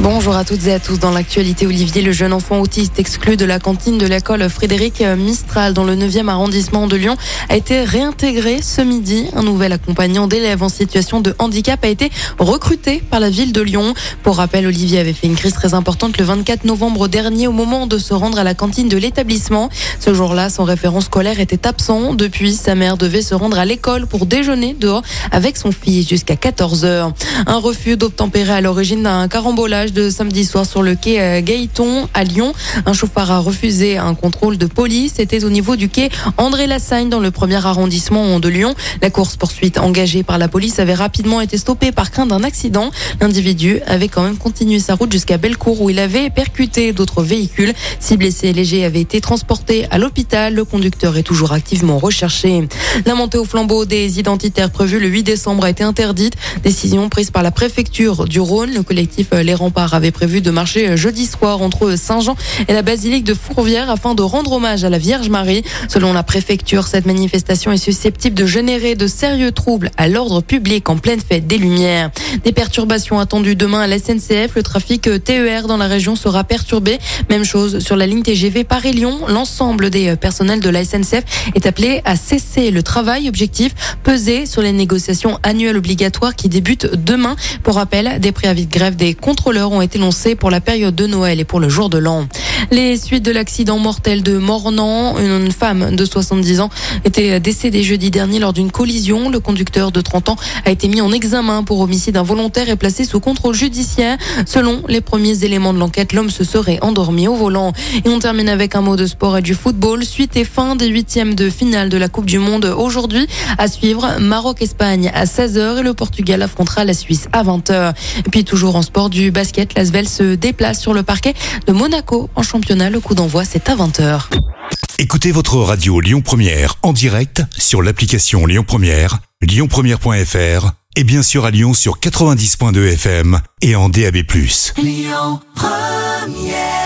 Bonjour à toutes et à tous. Dans l'actualité, Olivier, le jeune enfant autiste exclu de la cantine de l'école Frédéric Mistral dans le 9e arrondissement de Lyon a été réintégré ce midi. Un nouvel accompagnant d'élèves en situation de handicap a été recruté par la ville de Lyon. Pour rappel, Olivier avait fait une crise très importante le 24 novembre dernier au moment de se rendre à la cantine de l'établissement. Ce jour-là, son référent scolaire était absent. Depuis, sa mère devait se rendre à l'école pour déjeuner dehors avec son fils jusqu'à 14 heures. Un refus d'obtempérer à l'origine d'un carambolage de samedi soir sur le quai euh, Gaëton à Lyon. Un chauffard a refusé un contrôle de police. C'était au niveau du quai André Lassagne dans le premier arrondissement de Lyon. La course poursuite engagée par la police avait rapidement été stoppée par crainte d'un accident. L'individu avait quand même continué sa route jusqu'à Bellecour où il avait percuté d'autres véhicules. Six blessés légers avaient été transportés à l'hôpital. Le conducteur est toujours activement recherché. La montée au flambeau des identitaires prévue le 8 décembre a été interdite. Décision prise par la préfecture du Rhône. Le collectif Les Remparts avait prévu de marcher jeudi soir entre Saint-Jean et la basilique de Fourvière afin de rendre hommage à la Vierge Marie. Selon la préfecture, cette manifestation est susceptible de générer de sérieux troubles à l'ordre public en pleine fête des Lumières. Des perturbations attendues demain à la SNCF. Le trafic TER dans la région sera perturbé. Même chose sur la ligne TGV Paris-Lyon. L'ensemble des personnels de la SNCF est appelé à cesser le travail. Objectif, peser sur les négociations annuelles obligatoires qui débutent demain. Pour rappel, des préavis de grève des contrôleurs ont été lancés pour la période de Noël et pour le jour de l'an. Les suites de l'accident mortel de Mornan, une femme de 70 ans était décédée jeudi dernier lors d'une collision. Le conducteur de 30 ans a été mis en examen pour homicide involontaire et placé sous contrôle judiciaire. Selon les premiers éléments de l'enquête, l'homme se serait endormi au volant. Et on termine avec un mot de sport et du football. Suite et fin des huitièmes de finale de la Coupe du Monde aujourd'hui. À suivre, Maroc-Espagne à 16h et le Portugal affrontera la Suisse à 20h. Et puis toujours en sport du basket, l'Asvel se déplace sur le parquet de Monaco championnat. Le coup d'envoi, c'est à 20h. Écoutez votre radio Lyon Première en direct sur l'application Lyon Première, lyonpremière.fr et bien sûr à Lyon sur 90.2 FM et en DAB+. Lyon Première